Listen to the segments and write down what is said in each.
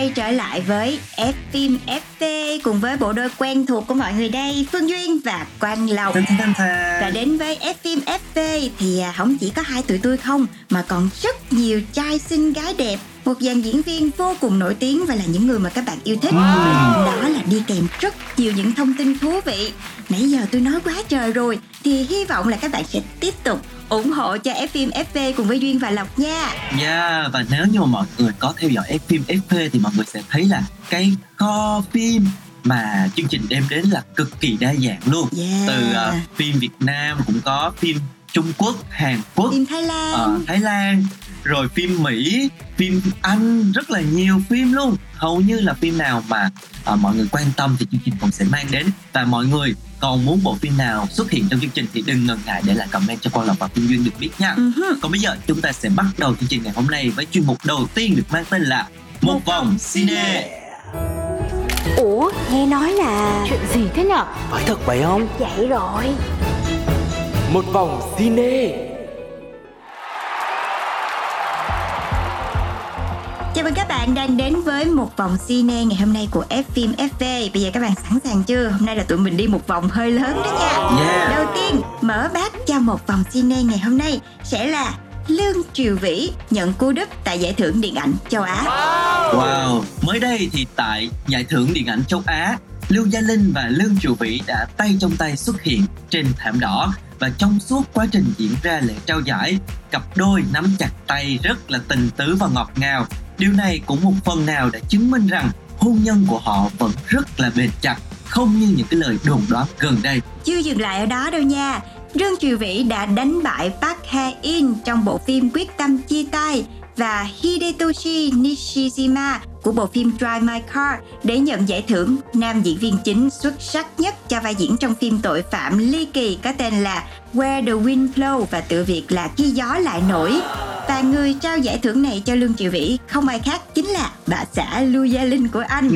quay trở lại với F phim FV cùng với bộ đôi quen thuộc của mọi người đây, Phương Duyên và Quang Lộc. Và đến với F phim FV thì à, không chỉ có hai tụi tôi không mà còn rất nhiều trai xinh gái đẹp. Một dàn diễn viên vô cùng nổi tiếng và là những người mà các bạn yêu thích. Đó là đi kèm rất nhiều những thông tin thú vị. Nãy giờ tôi nói quá trời rồi thì hy vọng là các bạn sẽ tiếp tục ủng hộ cho F phim FV cùng với Duyên và Lộc nha Yeah, và nếu như mà mọi người có theo dõi F phim FP thì mọi người sẽ thấy là cái kho phim mà chương trình đem đến là cực kỳ đa dạng luôn. Yeah. Từ ờ, phim Việt Nam cũng có phim Trung Quốc, Hàn Quốc, phim Thái Lan ờ, Thái Lan, rồi phim Mỹ, phim Anh rất là nhiều phim luôn. Hầu như là phim nào mà ờ, mọi người quan tâm thì chương trình cũng sẽ mang đến và mọi người còn muốn bộ phim nào xuất hiện trong chương trình thì đừng ngần ngại để lại comment cho Quang Lộc và Phương Duyên được biết nha. Hứ. Còn bây giờ chúng ta sẽ bắt đầu chương trình ngày hôm nay với chuyên mục đầu tiên được mang tên là Một vòng cine. Ủa, nghe nói là Chuyện gì thế nhở? Phải thật vậy không? vậy rồi Một vòng cine Chào mừng các bạn đang đến với một vòng cine ngày hôm nay của F phim FV. Bây giờ các bạn sẵn sàng chưa? Hôm nay là tụi mình đi một vòng hơi lớn đó nha. Yeah. Đầu tiên, mở bát cho một vòng cine ngày hôm nay sẽ là Lương Triều Vĩ nhận cú đúp tại giải thưởng điện ảnh châu Á. Wow, mới đây thì tại giải thưởng điện ảnh châu Á, Lưu Gia Linh và Lương Triều Vĩ đã tay trong tay xuất hiện trên thảm đỏ và trong suốt quá trình diễn ra lễ trao giải, cặp đôi nắm chặt tay rất là tình tứ và ngọt ngào. Điều này cũng một phần nào đã chứng minh rằng hôn nhân của họ vẫn rất là bền chặt, không như những cái lời đồn đoán gần đây. Chưa dừng lại ở đó đâu nha. Dương Triều Vĩ đã đánh bại Park Hae-in trong bộ phim Quyết tâm chia tay và Hidetoshi Nishijima của bộ phim Drive My Car để nhận giải thưởng. Nam diễn viên chính xuất sắc nhất cho vai diễn trong phim tội phạm ly kỳ có tên là Where the Wind Blows và tự việc là Khi gió lại nổi. Và người trao giải thưởng này cho Lương Triều Vĩ không ai khác chính là bà xã Lưu Gia Linh của anh.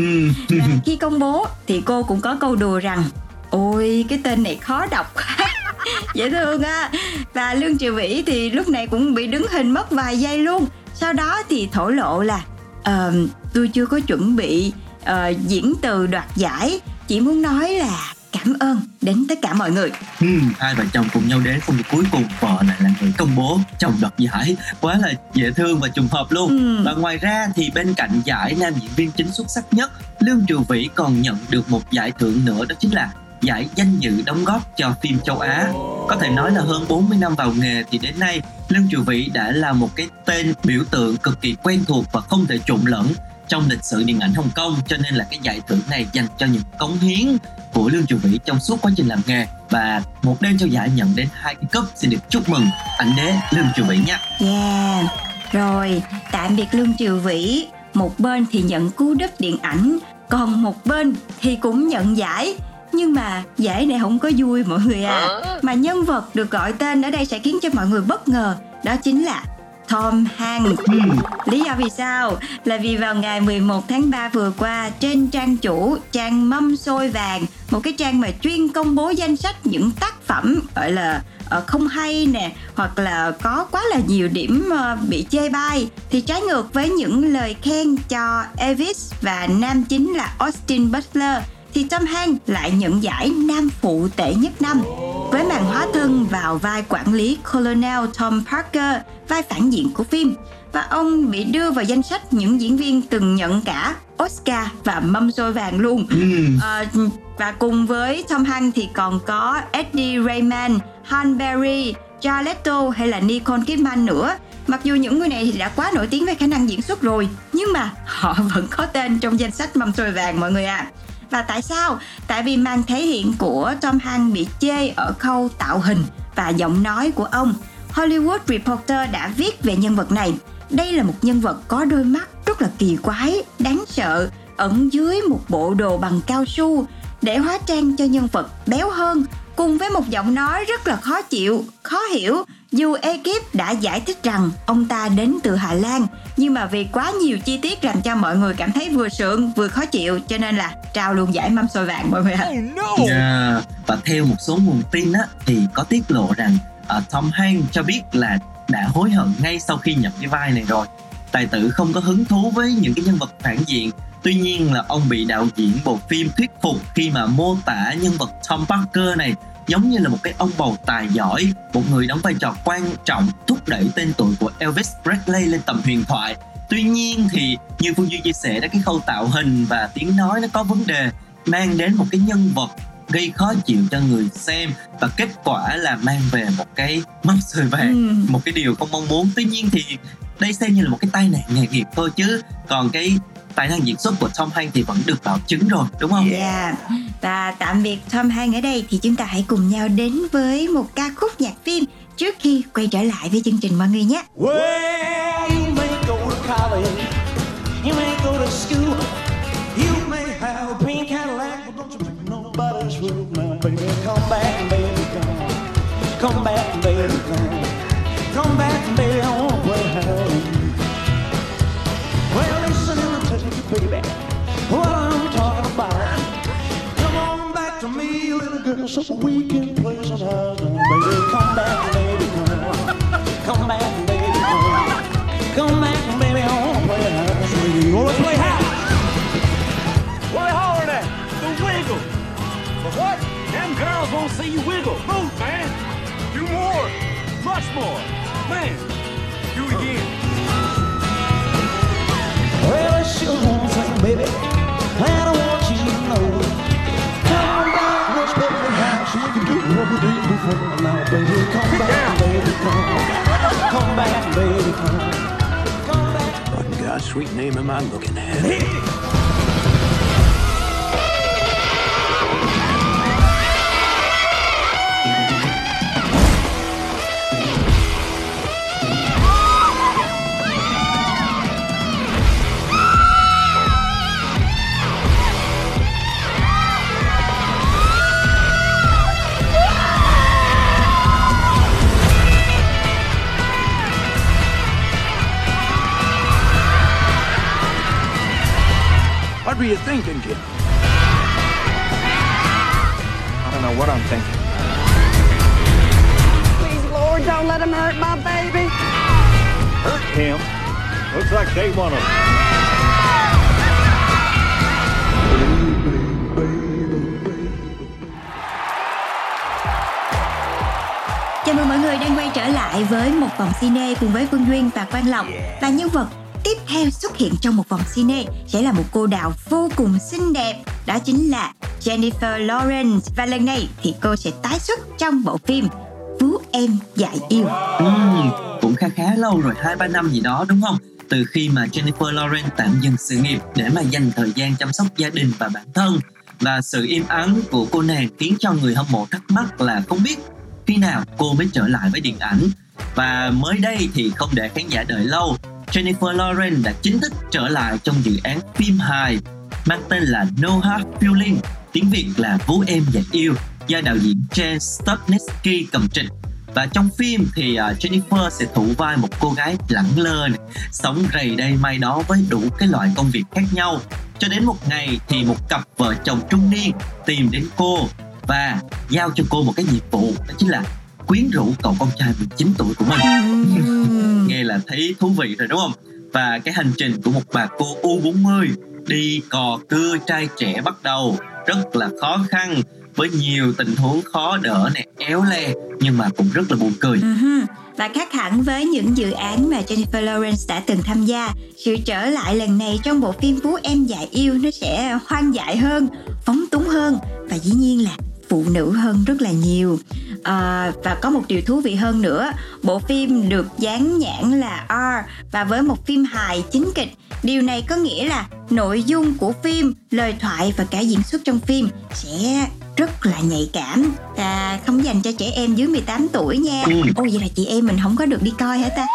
Và khi công bố thì cô cũng có câu đùa rằng Ôi cái tên này khó đọc quá. Dễ thương á. Và Lương Triều Vĩ thì lúc này cũng bị đứng hình mất vài giây luôn. Sau đó thì thổ lộ là "Ờ, Tôi chưa có chuẩn bị ờ, diễn từ đoạt giải. Chỉ muốn nói là cảm ơn đến tất cả mọi người. Ừm, hai vợ chồng cùng nhau đến rồi cuối cùng. Vợ lại là người công bố chồng đoạt giải. Quá là dễ thương và trùng hợp luôn. Ừm. và ngoài ra thì bên cạnh giải nam diễn viên chính xuất sắc nhất Lương Triều Vĩ còn nhận được một giải thưởng nữa đó chính là giải danh dự đóng góp cho phim châu Á. Có thể nói là hơn 40 năm vào nghề thì đến nay Lương Triều Vĩ đã là một cái tên biểu tượng cực kỳ quen thuộc và không thể trộn lẫn trong lịch sử điện ảnh Hồng Kông cho nên là cái giải thưởng này dành cho những cống hiến của Lương Triều Vĩ trong suốt quá trình làm nghề. Và một đêm trao giải nhận đến hai cái cúp xin được chúc mừng ảnh đế Lương Triều Vĩ nha. Yeah. Rồi tạm biệt Lương Triều Vĩ. Một bên thì nhận cú đúp điện ảnh Còn một bên thì cũng nhận giải. Nhưng mà giải này không có vui mọi người à. Mà nhân vật được gọi tên ở đây sẽ khiến cho mọi người bất ngờ. Đó chính là Tom Hanks. Lý do vì sao? Là vì vào ngày 11 tháng 3 vừa qua Trên trang chủ trang Mâm Xôi Vàng Một cái trang mà chuyên công bố danh sách những tác phẩm Gọi là ờ, không hay nè Hoặc là có quá là nhiều điểm ờ, bị chê bai Thì trái ngược với những lời khen cho Elvis Và nam chính là Austin Butler thì Tom Hanks lại nhận giải nam phụ tệ nhất năm với màn hóa thân vào vai quản lý Colonel Tom Parker, vai phản diện của phim. Và ông bị đưa vào danh sách những diễn viên từng nhận cả Oscar và mâm xôi vàng luôn. Ừm. Ờ, và cùng với Tom Hanks thì còn có Eddie Raymond, Han Berry, Jared Leto hay là Nicole Kidman nữa. Mặc dù những người này thì đã quá nổi tiếng về khả năng diễn xuất rồi, nhưng mà họ vẫn có tên trong danh sách mâm xôi vàng mọi người ạ. À. Và tại sao? Tại vì màn thể hiện của Tom Hanks bị chê ở khâu tạo hình và giọng nói của ông. Hollywood Reporter đã viết về nhân vật này. Đây là một nhân vật có đôi mắt rất là kỳ quái, đáng sợ, ẩn dưới một bộ đồ bằng cao su để hóa trang cho nhân vật béo hơn cùng với một giọng nói rất là khó chịu, khó hiểu dù ekip đã giải thích rằng ông ta đến từ Hà Lan nhưng mà vì quá nhiều chi tiết làm cho mọi người cảm thấy vừa sượng vừa khó chịu cho nên là trao luôn giải mâm xôi vàng mọi người ạ. Yeah. Và theo một số nguồn tin á, thì có tiết lộ rằng uh, Tom Hanks cho biết là đã hối hận ngay sau khi nhận cái vai này rồi. Tài tử không có hứng thú với những cái nhân vật phản diện Tuy nhiên là ông bị đạo diễn bộ phim thuyết phục khi mà mô tả nhân vật Tom Parker này giống như là một cái ông bầu tài giỏi, một người đóng vai trò quan trọng thúc đẩy tên tuổi của Elvis Presley lên tầm huyền thoại. Tuy nhiên thì như Phương Duy chia sẻ đó cái khâu tạo hình và tiếng nói nó có vấn đề mang đến một cái nhân vật gây khó chịu cho người xem và kết quả là mang về một cái mâm sời vàng ừ. một cái điều không mong muốn tuy nhiên thì đây xem như là một cái tai nạn nghề nghiệp thôi chứ còn cái tài năng diễn xuất của Tom Hanks thì vẫn được bảo chứng rồi đúng không? Yeah. Và tạm biệt Tom Hanks ở đây thì chúng ta hãy cùng nhau đến với một ca khúc nhạc phim trước khi quay trở lại với chương trình mọi người nhé. Well, you may go to college, you may go to school, you may have a pink Cadillac, but don't you break nobody's rule now, baby. Come back, baby, come. Come back, baby, come. Come back, baby, I wanna play house. Girl, so we can play some house. Baby, come back, baby, come. Come back, baby, come. Come back, baby, I wanna play house. You wanna play house? What are they hollering at? The wiggle. The what? Them girls won't see you wiggle. Move, man. Do more. Much more. Man, baby, come back, baby, come. Come back, baby, come. Come. What in God's sweet name am I looking at? What were you thinking, kid? I don't know what I'm thinking. Please, Lord, don't let him hurt my baby. Hurt him? Looks like they want to. Chào mừng mọi người đang quay trở lại với một vòng cine cùng với Phương Duyên và Quang Lộc và nhân vật theo xuất hiện trong một vòng cine sẽ là một cô đào vô cùng xinh đẹp. Đó chính là Jennifer Lawrence. Và lần này thì cô sẽ tái xuất trong bộ phim Vú em dạy yêu. Ừ, cũng khá khá lâu rồi hai ba năm gì đó đúng không? Từ khi mà Jennifer Lawrence tạm dừng sự nghiệp để mà dành thời gian chăm sóc gia đình và bản thân. Và sự im ắng của cô nàng khiến cho người hâm mộ thắc mắc là không biết khi nào cô mới trở lại với điện ảnh. Và mới đây thì không để khán giả đợi lâu Jennifer Lawrence đã chính thức trở lại trong dự án phim hài mang tên là No Hard Feeling, tiếng Việt là Vú Em Dạy Yêu do đạo diễn Jane Stupnitsky cầm trịch và trong phim thì à, Jennifer sẽ thủ vai một cô gái lẳng lơ sống rầy đây may đó với đủ cái loại công việc khác nhau. Cho đến một ngày thì một cặp vợ chồng trung niên tìm đến cô và giao cho cô một cái nhiệm vụ đó chính là quyến rũ cậu con trai 19 tuổi của mình. Nghe là thấy thú vị rồi đúng không? Và cái hành trình của một bà cô U40 đi cò cưa trai trẻ bắt đầu rất là khó khăn với nhiều tình huống khó đỡ này éo le nhưng mà cũng rất là buồn cười. Uh-huh. và khác hẳn với những dự án mà Jennifer Lawrence đã từng tham gia sự trở lại lần này trong bộ phim Vú Em Dạy Yêu nó sẽ hoang dại hơn phóng túng hơn. Và dĩ nhiên là phụ nữ hơn rất là nhiều. À, và có một điều thú vị hơn nữa bộ phim được dán nhãn là R và với một phim hài chính kịch. Điều này có nghĩa là nội dung của phim, lời thoại và cả diễn xuất trong phim sẽ rất là nhạy cảm. À, không dành cho trẻ em dưới 18 tuổi nha. Ừ. Ồ vậy là chị em mình không có được đi coi hả ta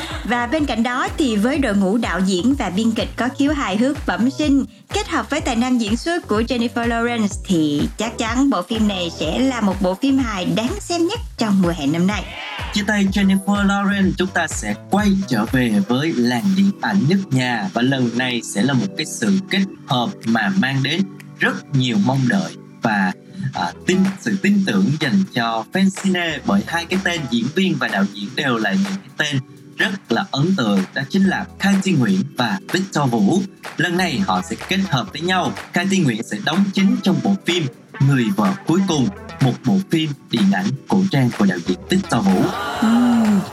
Và bên cạnh đó thì với đội ngũ đạo diễn và biên kịch có khiếu hài hước bẩm sinh kết hợp với tài năng diễn xuất của Jennifer Lawrence thì chắc chắn bộ phim này sẽ là một bộ phim hài đáng xem nhất trong mùa hè năm nay. Chia tay Jennifer Lawrence, chúng ta sẽ quay trở về với làng điện ảnh nước nhà và lần này sẽ là một cái sự kết hợp mà mang đến rất nhiều mong đợi và à, tin sự tin tưởng dành cho fan cine bởi hai cái tên diễn viên và đạo diễn đều là những cái tên rất là ấn tượng đó chính là Cathy Nguyễn và Victor Vũ. Lần này họ sẽ kết hợp với nhau. Cathy Nguyễn sẽ đóng chính trong bộ phim Người vợ cuối cùng, một bộ phim điện ảnh cổ trang của đạo diễn Victor Vũ.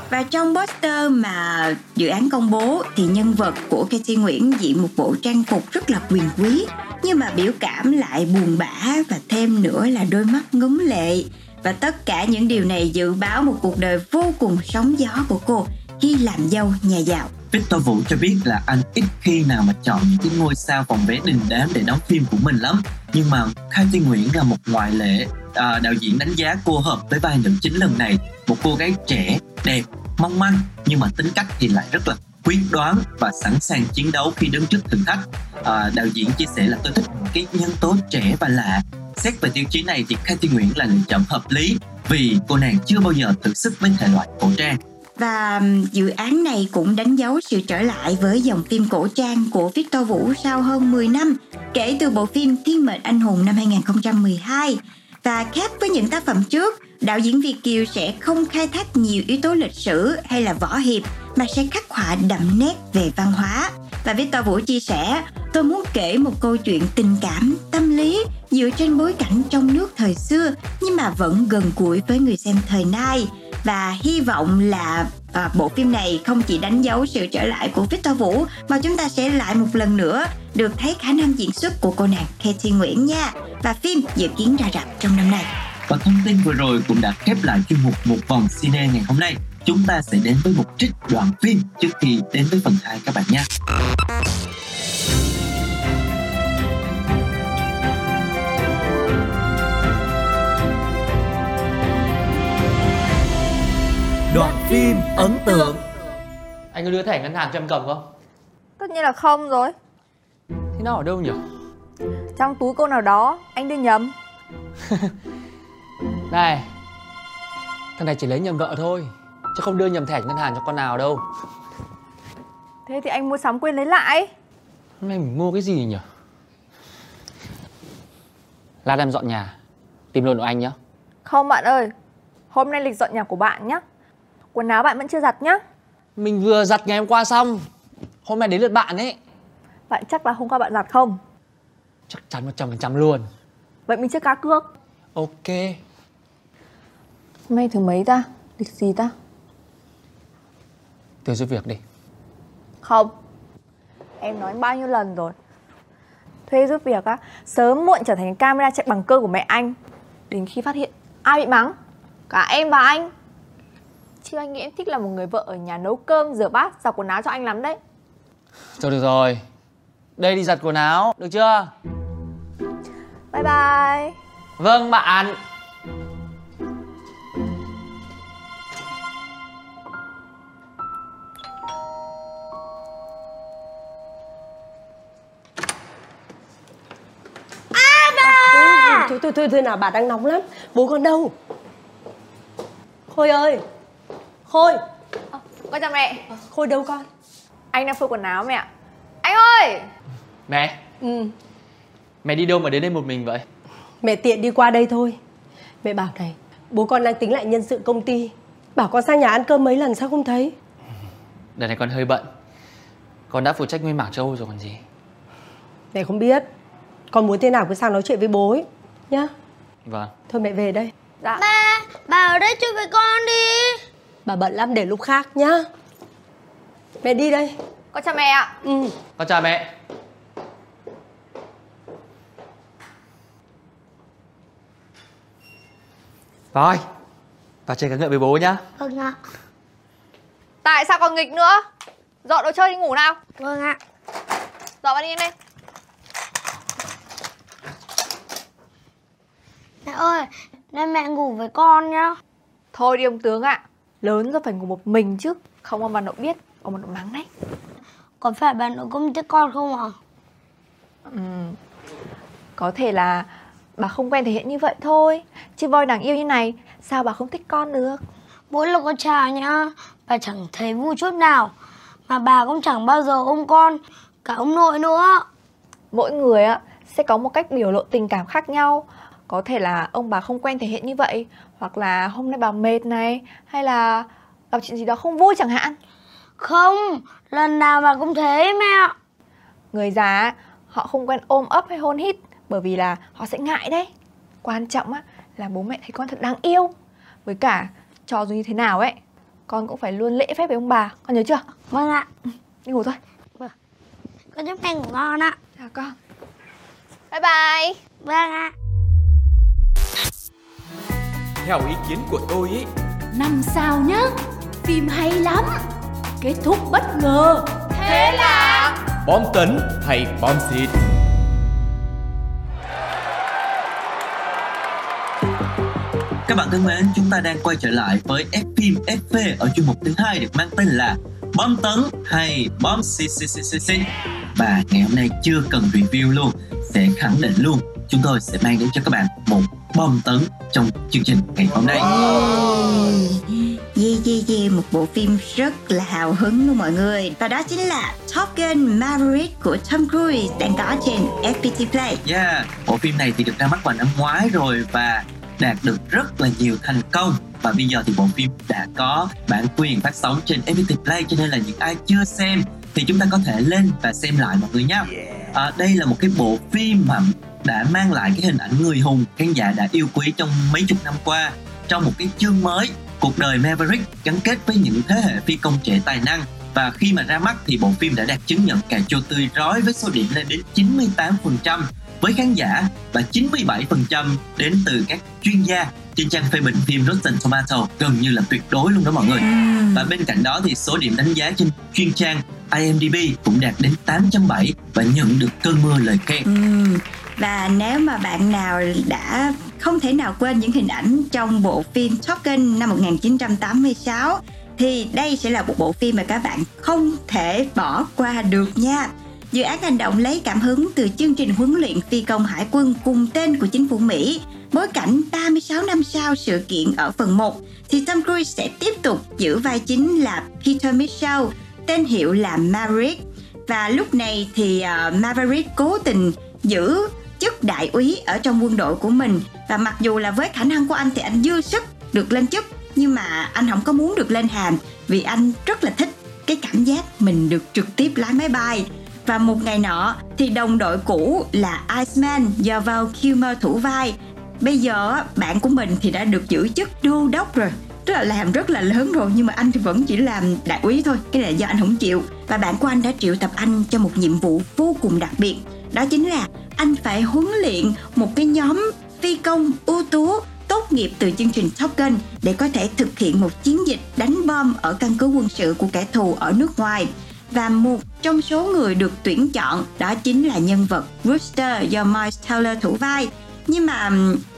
Và trong poster mà dự án công bố thì nhân vật của Katy Nguyễn diện một bộ trang phục rất là quyền quý, nhưng mà biểu cảm lại buồn bã và thêm nữa là đôi mắt ngấn lệ. Và tất cả những điều này dự báo một cuộc đời vô cùng sóng gió của cô khi làm dâu nhà giàu. Victor Vũ cho biết là anh ít khi nào mà chọn những cái ngôi sao phòng vé đình đám để đóng phim của mình lắm. Nhưng mà Khai Thiên Nguyễn là một ngoại lệ à, đạo diễn đánh giá cô hợp với vai nữ chính lần này. Một cô gái trẻ đẹp mong manh nhưng mà tính cách thì lại rất là quyết đoán và sẵn sàng chiến đấu khi đứng trước thử thách. À, đạo diễn chia sẻ là tôi thích những cái nhân tố trẻ và lạ. Xét về tiêu chí này thì Cathy Nguyễn là lựa chọn hợp lý vì cô nàng chưa bao giờ thử sức với thể loại cổ trang. Và dự án này cũng đánh dấu sự trở lại với dòng phim cổ trang của Victor Vũ sau hơn 10 năm kể từ bộ phim Thiên mệnh anh hùng năm 2012. Và khác với những tác phẩm trước, đạo diễn Việt Kiều sẽ không khai thác nhiều yếu tố lịch sử hay là võ hiệp mà sẽ khắc họa đậm nét về văn hóa. Và Victor Vũ chia sẻ, tôi muốn kể một câu chuyện tình cảm, tâm lý dựa trên bối cảnh trong nước thời xưa nhưng mà vẫn gần gũi với người xem thời nay và hy vọng là à, bộ phim này không chỉ đánh dấu sự trở lại của Victor Vũ mà chúng ta sẽ lại một lần nữa được thấy khả năng diễn xuất của cô nàng Katy Nguyễn nha và phim dự kiến ra rạp trong năm nay Và thông tin vừa rồi cũng đã khép lại chuyên mục Một vòng cine ngày hôm nay. Chúng ta sẽ đến với một trích đoạn phim trước khi đến với phần 2 các bạn nhé. Đoạn phim ấn tượng Anh có đưa thẻ ngân hàng cho em cầm không? Tất nhiên là không rồi Thế nó ở đâu nhỉ? Trong túi cô nào đó Anh đưa nhầm Này Thằng này chỉ lấy nhầm vợ thôi Chứ không đưa nhầm thẻ ngân hàng cho con nào đâu. Thế thì anh mua sắm quên lấy lại. Hôm nay mình mua cái gì nhỉ? Lát em dọn nhà Tìm luôn của anh nhá. Không bạn ơi Hôm nay lịch dọn nhà của bạn nhá. Quần áo bạn vẫn chưa giặt nhá. Mình vừa giặt ngày hôm qua xong. Hôm nay đến lượt bạn ấy. Bạn chắc là hôm qua bạn giặt không? Chắc chắn 100% luôn. Vậy mình chưa cá cược. Ok. Hôm nay thứ mấy ta? Lịch gì ta Từ giúp việc đi. Không. Em nói bao nhiêu lần rồi? Thuê giúp việc á Sớm muộn trở thành camera chạy bằng cơ của mẹ anh. Đến khi phát hiện Ai bị mắng? Cả em và anh. Chứ anh nghĩ em thích là một người vợ ở nhà nấu cơm, rửa bát, giặt quần áo cho anh lắm đấy. Thôi được rồi. Đây đi giặt quần áo Được chưa? Bye bye. Vâng bạn Thôi thôi thôi nào bà đang nóng lắm. Bố con đâu? Khôi ơi! Khôi! Con chào mẹ. Khôi đâu con? Anh đang phơi quần áo mẹ ạ. Anh ơi! Mẹ! Ừ. Mẹ đi đâu mà đến đây một mình vậy? Mẹ tiện đi qua đây thôi. Mẹ bảo này Bố con đang tính lại nhân sự công ty. Bảo con sang nhà ăn cơm mấy lần sao không thấy? Đợt này con hơi bận. Con đã phụ trách nguyên mảng châu Âu rồi còn gì. Mẹ không biết. Con muốn thế nào cứ sang nói chuyện với bố ấy Nhá. Vâng. Thôi mẹ về đây. Dạ. Ba, bà ở đây chơi với con đi. Bà bận lắm để lúc khác nhá. Mẹ đi đây. Con chào mẹ ạ. Ừ. Con chào mẹ. Rồi Vào chơi cá ngựa với bố nhá. Vâng ạ. Tại sao còn nghịch nữa? Dọn đồ chơi đi ngủ nào. Vâng ạ. Dọn vào đi em đây Mẹ ơi Nên mẹ ngủ với con nhá. Thôi đi ông tướng ạ. Lớn rồi phải ngủ một mình chứ. Không ông bà nội biết Ông bà nội mắng đấy. Có phải bà nội cũng thích con không ạ? Ừ. Có thể là bà không quen thể hiện như vậy thôi. Chứ voi đáng yêu như này Sao bà không thích con được? Mỗi lần con chào nhá Bà chẳng thấy vui chút nào. Mà bà cũng chẳng bao giờ ôm con Cả ông nội nữa. Mỗi người á sẽ có một cách biểu lộ tình cảm khác nhau Có thể là ông bà không quen thể hiện như vậy Hoặc là hôm nay bà mệt này Hay là gặp chuyện gì đó không vui chẳng hạn? Không Lần nào bà cũng thế mẹ ạ. Người già họ không quen ôm ấp hay hôn hít Bởi vì là họ sẽ ngại đấy. Quan trọng á là bố mẹ thấy con thật đáng yêu. Với cả cho dù như thế nào ấy Con cũng phải luôn lễ phép với ông bà. Con nhớ chưa? Vâng ạ. Đi ngủ thôi. Con giúp mẹ ngủ ngon ạ. Chào con. Bye bye. Vâng ạ Theo ý kiến của tôi ấy Năm sao nhá Phim hay lắm. Kết thúc bất ngờ. Thế là Bom tấn hay bom xịt? Các bạn thân mến, chúng ta đang quay trở lại với F phim FV ở chuyên mục thứ hai được mang tên là Bom tấn hay bom xịt xịt xịt xịt. Và ngày hôm nay chưa cần review luôn, sẽ khẳng định luôn chúng tôi sẽ mang đến cho các bạn một bom tấn trong chương trình ngày hôm nay. Yeah, yeah, yeah, một bộ phim rất là hào hứng luôn mọi người. Và đó chính là Top Gun Maverick của Tom Cruise đang có trên FPT Play. Yeah, bộ phim này thì được ra mắt vào năm ngoái rồi và đạt được rất là nhiều thành công. Và bây giờ thì bộ phim đã có bản quyền phát sóng trên FPT Play cho nên là những ai chưa xem thì chúng ta có thể lên và xem lại mọi người nhé. À, đây là một cái bộ phim mà đã mang lại cái hình ảnh người hùng khán giả đã yêu quý trong mấy chục năm qua trong một cái chương mới cuộc đời Maverick gắn kết với những thế hệ phi công trẻ tài năng và khi mà ra mắt thì bộ phim đã đạt chứng nhận cà chua tươi rói với số điểm lên đến 98% với khán giả và 97% đến từ các chuyên gia trên trang phê bình phim Rotten Tomato gần như là tuyệt đối luôn đó mọi người. Và bên cạnh đó thì số điểm đánh giá trên chuyên trang IMDb cũng đạt đến 8.7 và nhận được cơn mưa lời khen. Ừm, và nếu mà bạn nào đã không thể nào quên những hình ảnh trong bộ phim Top Gun năm 1986 thì đây sẽ là một bộ phim mà các bạn không thể bỏ qua được nha. Dự án hành động lấy cảm hứng từ chương trình huấn luyện phi công hải quân cùng tên của chính phủ Mỹ. Bối cảnh 36 năm sau sự kiện ở phần 1 thì Tom Cruise sẽ tiếp tục giữ vai chính là Peter Mitchell, tên hiệu là Maverick. Và lúc này thì uh, Maverick cố tình giữ chức đại úy ở trong quân đội của mình. Và mặc dù là với khả năng của anh thì anh dư sức được lên chức, nhưng mà anh không có muốn được lên hàm vì anh rất là thích cái cảm giác mình được trực tiếp lái máy bay. Và một ngày nọ thì đồng đội cũ là Iceman do vào Kilmer thủ vai. Bây giờ bạn của mình thì đã được giữ chức đô đốc rồi. Tức là làm rất là lớn rồi, nhưng mà anh thì vẫn chỉ làm đại úy thôi, cái này do anh không chịu. Và bạn của anh đã triệu tập anh cho một nhiệm vụ vô cùng đặc biệt, đó chính là anh phải huấn luyện một cái nhóm phi công ưu tú tốt nghiệp từ chương trình Top Gun để có thể thực hiện một chiến dịch đánh bom ở căn cứ quân sự của kẻ thù ở nước ngoài. Và một trong số người được tuyển chọn đó chính là nhân vật Rooster do Miles Teller thủ vai. Nhưng mà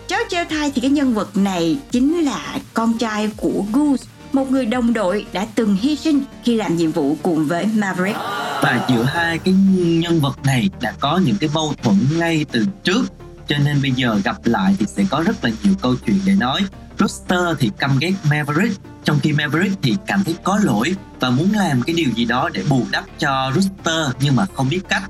cháu treo thai thì cái nhân vật này chính là con trai của Goose, một người đồng đội đã từng hy sinh khi làm nhiệm vụ cùng với Maverick và giữa hai cái nhân vật này đã có những cái mâu thuẫn ngay từ trước. Cho nên bây giờ gặp lại thì sẽ có rất là nhiều câu chuyện để nói. Rooster thì căm ghét Maverick. Trong khi Maverick thì cảm thấy có lỗi và muốn làm cái điều gì đó để bù đắp cho Rooster, nhưng mà không biết cách.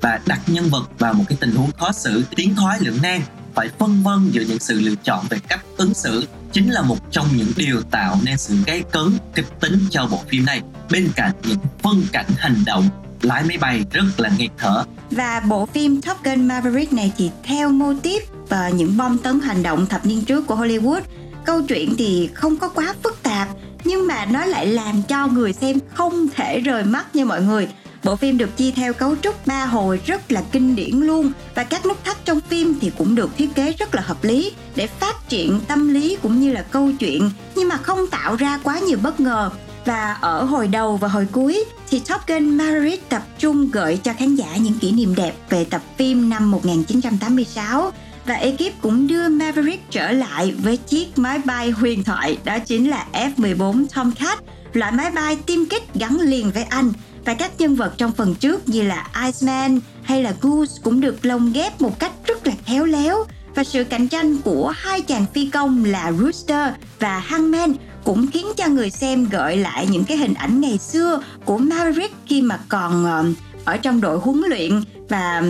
Và đặt nhân vật vào một cái tình huống khó xử, tiến thoái lưỡng nan, phải phân vân giữa những sự lựa chọn về cách ứng xử chính là một trong những điều tạo nên sự gây cấn kịch tính cho bộ phim này bên cạnh những phân cảnh hành động, lái máy bay rất là nghẹt thở Và bộ phim Top Gun Maverick này thì theo mô típ và những bom tấn hành động thập niên trước của Hollywood. Câu chuyện thì không có quá phức tạp, nhưng mà nó lại làm cho người xem không thể rời mắt như mọi người. Bộ phim được chia theo cấu trúc ba hồi rất là kinh điển luôn. Và các nút thắt trong phim thì cũng được thiết kế rất là hợp lý để phát triển tâm lý cũng như là câu chuyện nhưng mà không tạo ra quá nhiều bất ngờ. Và ở hồi đầu và hồi cuối thì Top Gun Maverick tập trung gợi cho khán giả những kỷ niệm đẹp về tập phim năm 1986 và ekip cũng đưa Maverick trở lại với chiếc máy bay huyền thoại đó chính là F-14 Tomcat, loại máy bay tiêm kích gắn liền với anh và các nhân vật trong phần trước như là Iceman hay là Goose cũng được lồng ghép một cách rất là khéo léo. Và sự cạnh tranh của hai chàng phi công là Rooster và Hangman cũng khiến cho người xem gợi lại những cái hình ảnh ngày xưa của Maverick khi mà còn ờ, ở trong đội huấn luyện. Và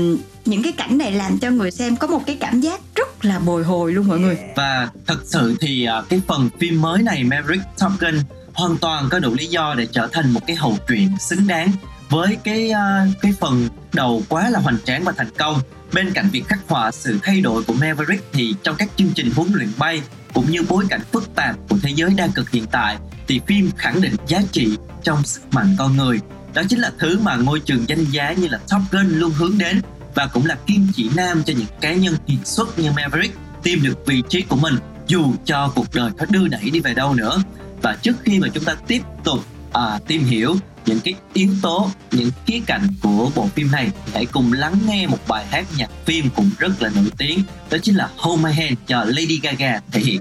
những cái cảnh này làm cho người xem có một cái cảm giác rất là bồi hồi luôn mọi người. Và thật sự thì ờ, cái phần phim mới này Maverick Top Gun hoàn toàn có đủ lý do để trở thành một cái hậu truyện xứng đáng với cái uh, cái phần đầu quá là hoành tráng và thành công. Bên cạnh việc khắc họa sự thay đổi của Maverick thì trong các chương trình huấn luyện bay cũng như bối cảnh phức tạp của thế giới đa cực hiện tại thì phim khẳng định giá trị trong sức mạnh con người. Đó chính là thứ mà ngôi trường danh giá như là Top Gun luôn hướng đến và cũng là kim chỉ nam cho những cá nhân kiệt xuất như Maverick tìm được vị trí của mình dù cho cuộc đời có đưa đẩy đi về đâu nữa và trước khi mà chúng ta tiếp tục à, tìm hiểu những cái yếu tố những khía cạnh của bộ phim này thì hãy cùng lắng nghe một bài hát nhạc phim cũng rất là nổi tiếng. Đó chính là Hold My Hand cho Lady Gaga thể hiện.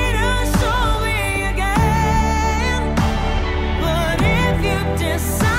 decide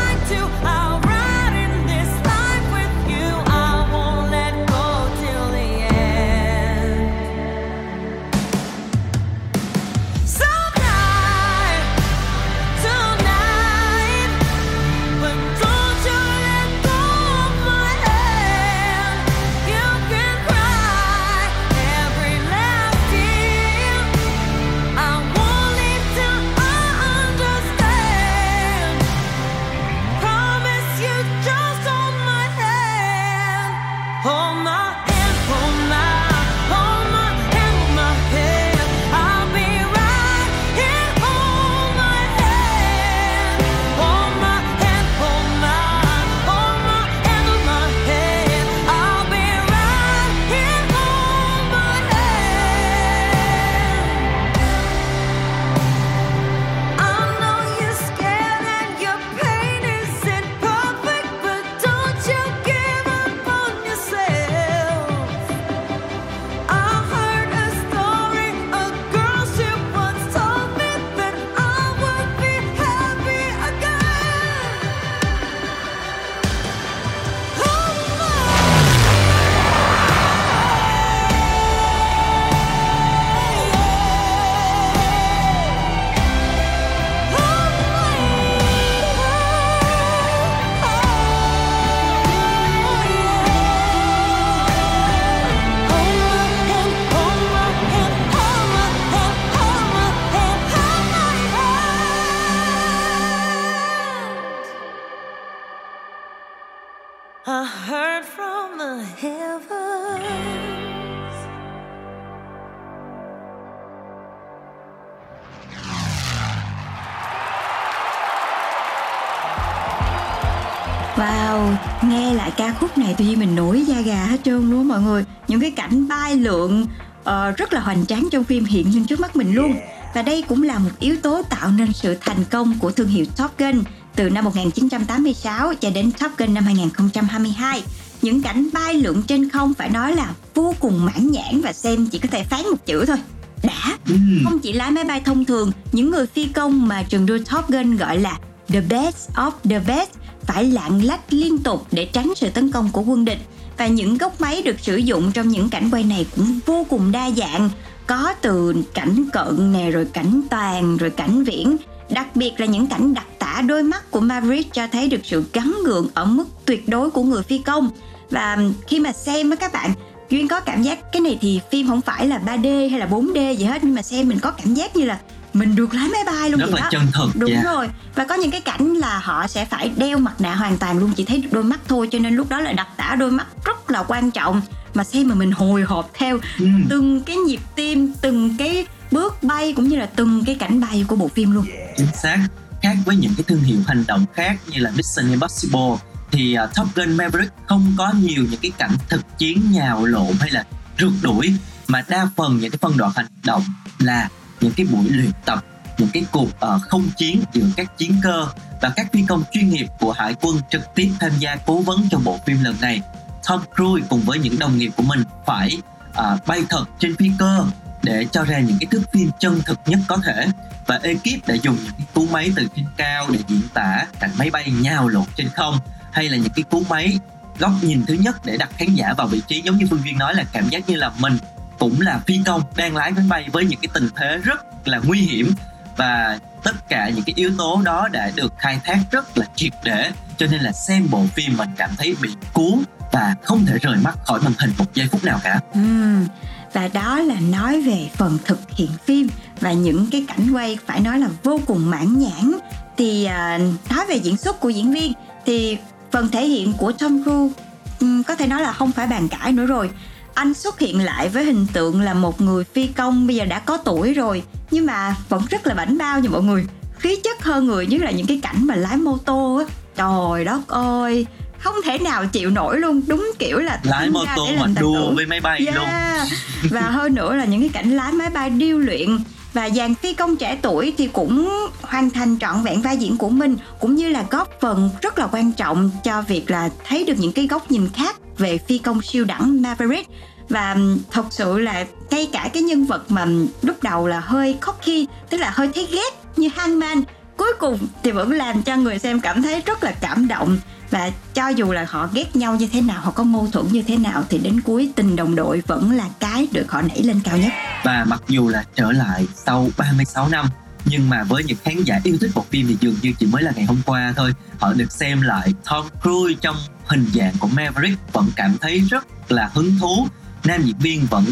ca khúc này tự nhiên mình nổi da gà hết trơn luôn mọi người. Những cái cảnh bay lượn uh, rất là hoành tráng trong phim hiện lên trước mắt mình luôn. Và đây cũng là một yếu tố tạo nên sự thành công của thương hiệu Top Gun từ năm 1986 cho đến Top Gun năm 2022 những cảnh bay lượn trên không phải nói là vô cùng mãn nhãn và xem chỉ có thể phán một chữ thôi. Đã. Không chỉ lái máy bay thông thường những người phi công mà trường đua Top Gun gọi là the best of the best phải lạng lách liên tục để tránh sự tấn công của quân địch. Và những góc máy được sử dụng trong những cảnh quay này cũng vô cùng đa dạng. Có từ cảnh cận nè, rồi cảnh toàn, rồi cảnh viễn. Đặc biệt là những cảnh đặc tả đôi mắt của Maverick cho thấy được sự gắn gượng ở mức tuyệt đối của người phi công. Và khi mà xem với các bạn, duyên có cảm giác cái này thì phim không phải là 3D hay là 4D gì hết, nhưng mà xem mình có cảm giác như là mình được lái máy bay luôn rất vậy là đó. chân thực đúng dạ. rồi. Và có những cái cảnh là họ sẽ phải đeo mặt nạ hoàn toàn luôn. Chỉ thấy đôi mắt thôi cho nên lúc đó là đặc tả đôi mắt rất là quan trọng. Mà xem mà mình hồi hộp theo Ừ. từng cái nhịp tim từng cái bước bay cũng như là từng cái cảnh bay của bộ phim luôn. Chính xác. Khác với những cái thương hiệu hành động khác như là Mission Impossible thì uh, Top Gun Maverick không có nhiều những cái cảnh thực chiến nhào lộn hay là rượt đuổi mà đa phần những cái phân đoạn hành động là những cái buổi luyện tập những cái cuộc ờ, uh, không chiến giữa các chiến cơ và các phi công chuyên nghiệp của hải quân trực tiếp tham gia cố vấn cho bộ phim lần này. Tom Cruise cùng với những đồng nghiệp của mình phải uh, bay thật trên phi cơ để cho ra những cái thước phim chân thực nhất có thể. Và ekip đã dùng những cái cú máy từ trên cao để diễn tả cảnh máy bay nhào lộn trên không hay là những cái cú máy góc nhìn thứ nhất để đặt khán giả vào vị trí giống như phương duyên nói là cảm giác như là mình cũng là phi công đang lái máy bay với những cái tình thế rất là nguy hiểm và tất cả những cái yếu tố đó đã được khai thác rất là triệt để. Cho nên là xem bộ phim mình cảm thấy bị cuốn và không thể rời mắt khỏi màn hình một giây phút nào cả. Ừm, và đó là nói về phần thực hiện phim và những cái cảnh quay phải nói là vô cùng mãn nhãn. Thì à, nói về diễn xuất của diễn viên thì phần thể hiện của Tom Cruise um, có thể nói là không phải bàn cãi nữa rồi anh xuất hiện lại với hình tượng là một người phi công bây giờ đã có tuổi rồi. Nhưng mà vẫn rất là bảnh bao nha mọi người. Khí chất hơn người nhất là những cái cảnh mà lái mô tô á. Trời đất ơi không thể nào chịu nổi luôn. Đúng kiểu là lái mô tô mà đua tử. với máy bay luôn. Yeah. và hơn nữa là những cái cảnh lái máy bay điêu luyện. Và dàn phi công trẻ tuổi thì cũng hoàn thành trọn vẹn vai diễn của mình cũng như là góp phần rất là quan trọng cho việc là thấy được những cái góc nhìn khác về phi công siêu đẳng Maverick. Và thật sự là ngay cả cái nhân vật mà lúc đầu là hơi cocky, tức là hơi thấy ghét như Hangman, cuối cùng thì vẫn làm cho người xem cảm thấy rất là cảm động. Và cho dù là họ ghét nhau như thế nào, họ có mâu thuẫn như thế nào, thì đến cuối tình đồng đội vẫn là cái được họ nảy lên cao nhất. Và mặc dù là trở lại sau 36 năm, nhưng mà với những khán giả yêu thích bộ phim thì dường như chỉ mới là ngày hôm qua thôi. Họ được xem lại Tom Cruise trong hình dạng của Maverick vẫn cảm thấy rất là hứng thú. Nam diễn viên vẫn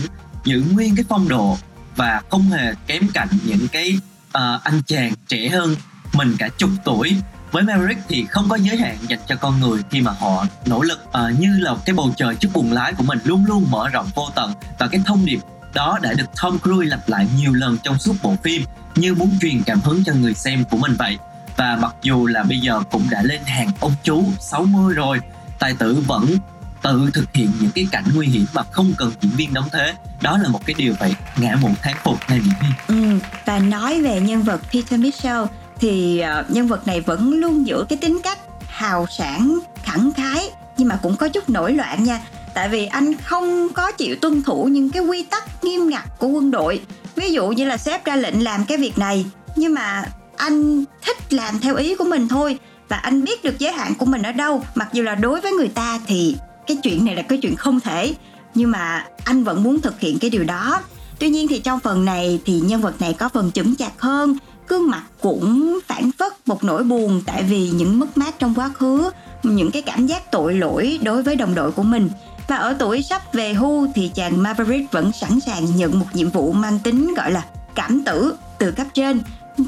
giữ nguyên cái phong độ và không hề kém cạnh những cái uh, anh chàng trẻ hơn mình cả chục tuổi. Với Maverick thì không có giới hạn dành cho con người khi mà họ nỗ lực uh, như là cái bầu trời trước buồng lái của mình luôn luôn mở rộng vô tận. Và cái thông điệp đó đã được Tom Cruise lặp lại nhiều lần trong suốt bộ phim như muốn truyền cảm hứng cho người xem của mình vậy. Và mặc dù là bây giờ cũng đã lên hàng ông chú 60 rồi tài tử vẫn tự thực hiện những cái cảnh nguy hiểm mà không cần diễn viên đóng thế. Đó là một cái điều phải ngã mũ thán phục này diễn viên. Ừ, và nói về nhân vật Peter Mitchell thì uh, nhân vật này vẫn luôn giữ cái tính cách hào sảng khẳng khái nhưng mà cũng có chút nổi loạn nha. Tại vì anh không có chịu tuân thủ những cái quy tắc nghiêm ngặt của quân đội. Ví dụ như là sếp ra lệnh làm cái việc này nhưng mà anh thích làm theo ý của mình thôi và anh biết được giới hạn của mình ở đâu. Mặc dù là đối với người ta thì cái chuyện này là cái chuyện không thể. Nhưng mà anh vẫn muốn thực hiện cái điều đó. Tuy nhiên thì trong phần này thì nhân vật này có phần chững chạc hơn. Gương mặt cũng phản phất một nỗi buồn tại vì những mất mát trong quá khứ, những cái cảm giác tội lỗi đối với đồng đội của mình. Và ở tuổi sắp về hưu thì chàng Maverick vẫn sẵn sàng nhận một nhiệm vụ mang tính gọi là cảm tử từ cấp trên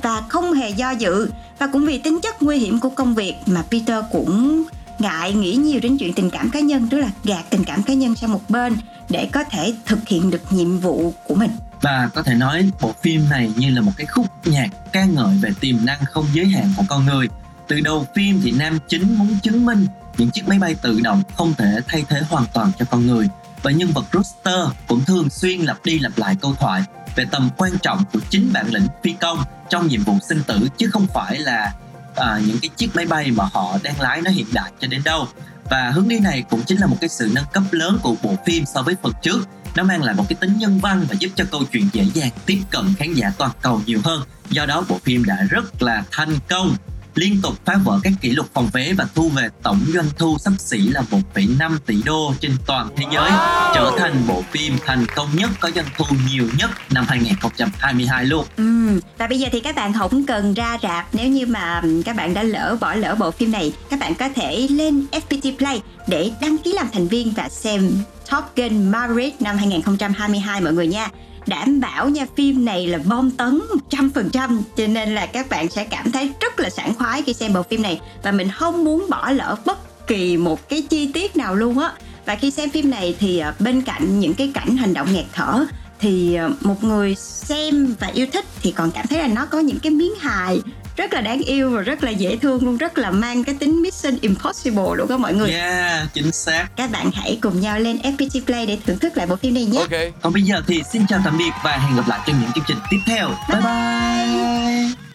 và không hề do dự. Và cũng vì tính chất nguy hiểm của công việc mà Peter cũng ngại nghĩ nhiều đến chuyện tình cảm cá nhân, tức là gạt tình cảm cá nhân sang một bên để có thể thực hiện được nhiệm vụ của mình. Và có thể nói bộ phim này như là một cái khúc nhạc ca ngợi về tiềm năng không giới hạn của con người. Từ đầu phim thì nam chính muốn chứng minh những chiếc máy bay tự động không thể thay thế hoàn toàn cho con người. Và nhân vật Rooster cũng thường xuyên lặp đi lặp lại câu thoại về tầm quan trọng của chính bản lĩnh phi công trong nhiệm vụ sinh tử chứ không phải là à, những cái chiếc máy bay mà họ đang lái nó hiện đại cho đến đâu. Và hướng đi này cũng chính là một cái sự nâng cấp lớn của bộ phim so với phần trước. Nó mang lại một cái tính nhân văn và giúp cho câu chuyện dễ dàng tiếp cận khán giả toàn cầu nhiều hơn. Do đó bộ phim đã rất là thành công liên tục phá vỡ các kỷ lục phòng vé và thu về tổng doanh thu sắp xỉ là 1,5 tỷ đô trên toàn thế giới, trở thành bộ phim thành công nhất có doanh thu nhiều nhất năm 2022 luôn. Ừ, và bây giờ thì các bạn không cần ra rạp. Nếu như mà các bạn đã lỡ bỏ lỡ bộ phim này, các bạn có thể lên FPT Play để đăng ký làm thành viên và xem Top Gun Maverick năm 2022 mọi người nha đảm bảo nha, phim này là bom tấn 100% cho nên là các bạn sẽ cảm thấy rất là sảng khoái khi xem bộ phim này. Và mình không muốn bỏ lỡ bất kỳ một cái chi tiết nào luôn á. Và khi xem phim này thì ờ, bên cạnh những cái cảnh hành động nghẹt thở thì ờ, một người xem và yêu thích thì còn cảm thấy là nó có những cái miếng hài rất là đáng yêu và rất là dễ thương luôn rất là mang cái tính Mission Impossible luôn đó mọi người. Yeah, chính xác. Các bạn hãy cùng nhau lên FPT Play để thưởng thức lại bộ phim này nhé. Ok. Còn bây giờ thì xin chào tạm biệt và hẹn gặp lại trong những chương trình tiếp theo. Bye bye. bye.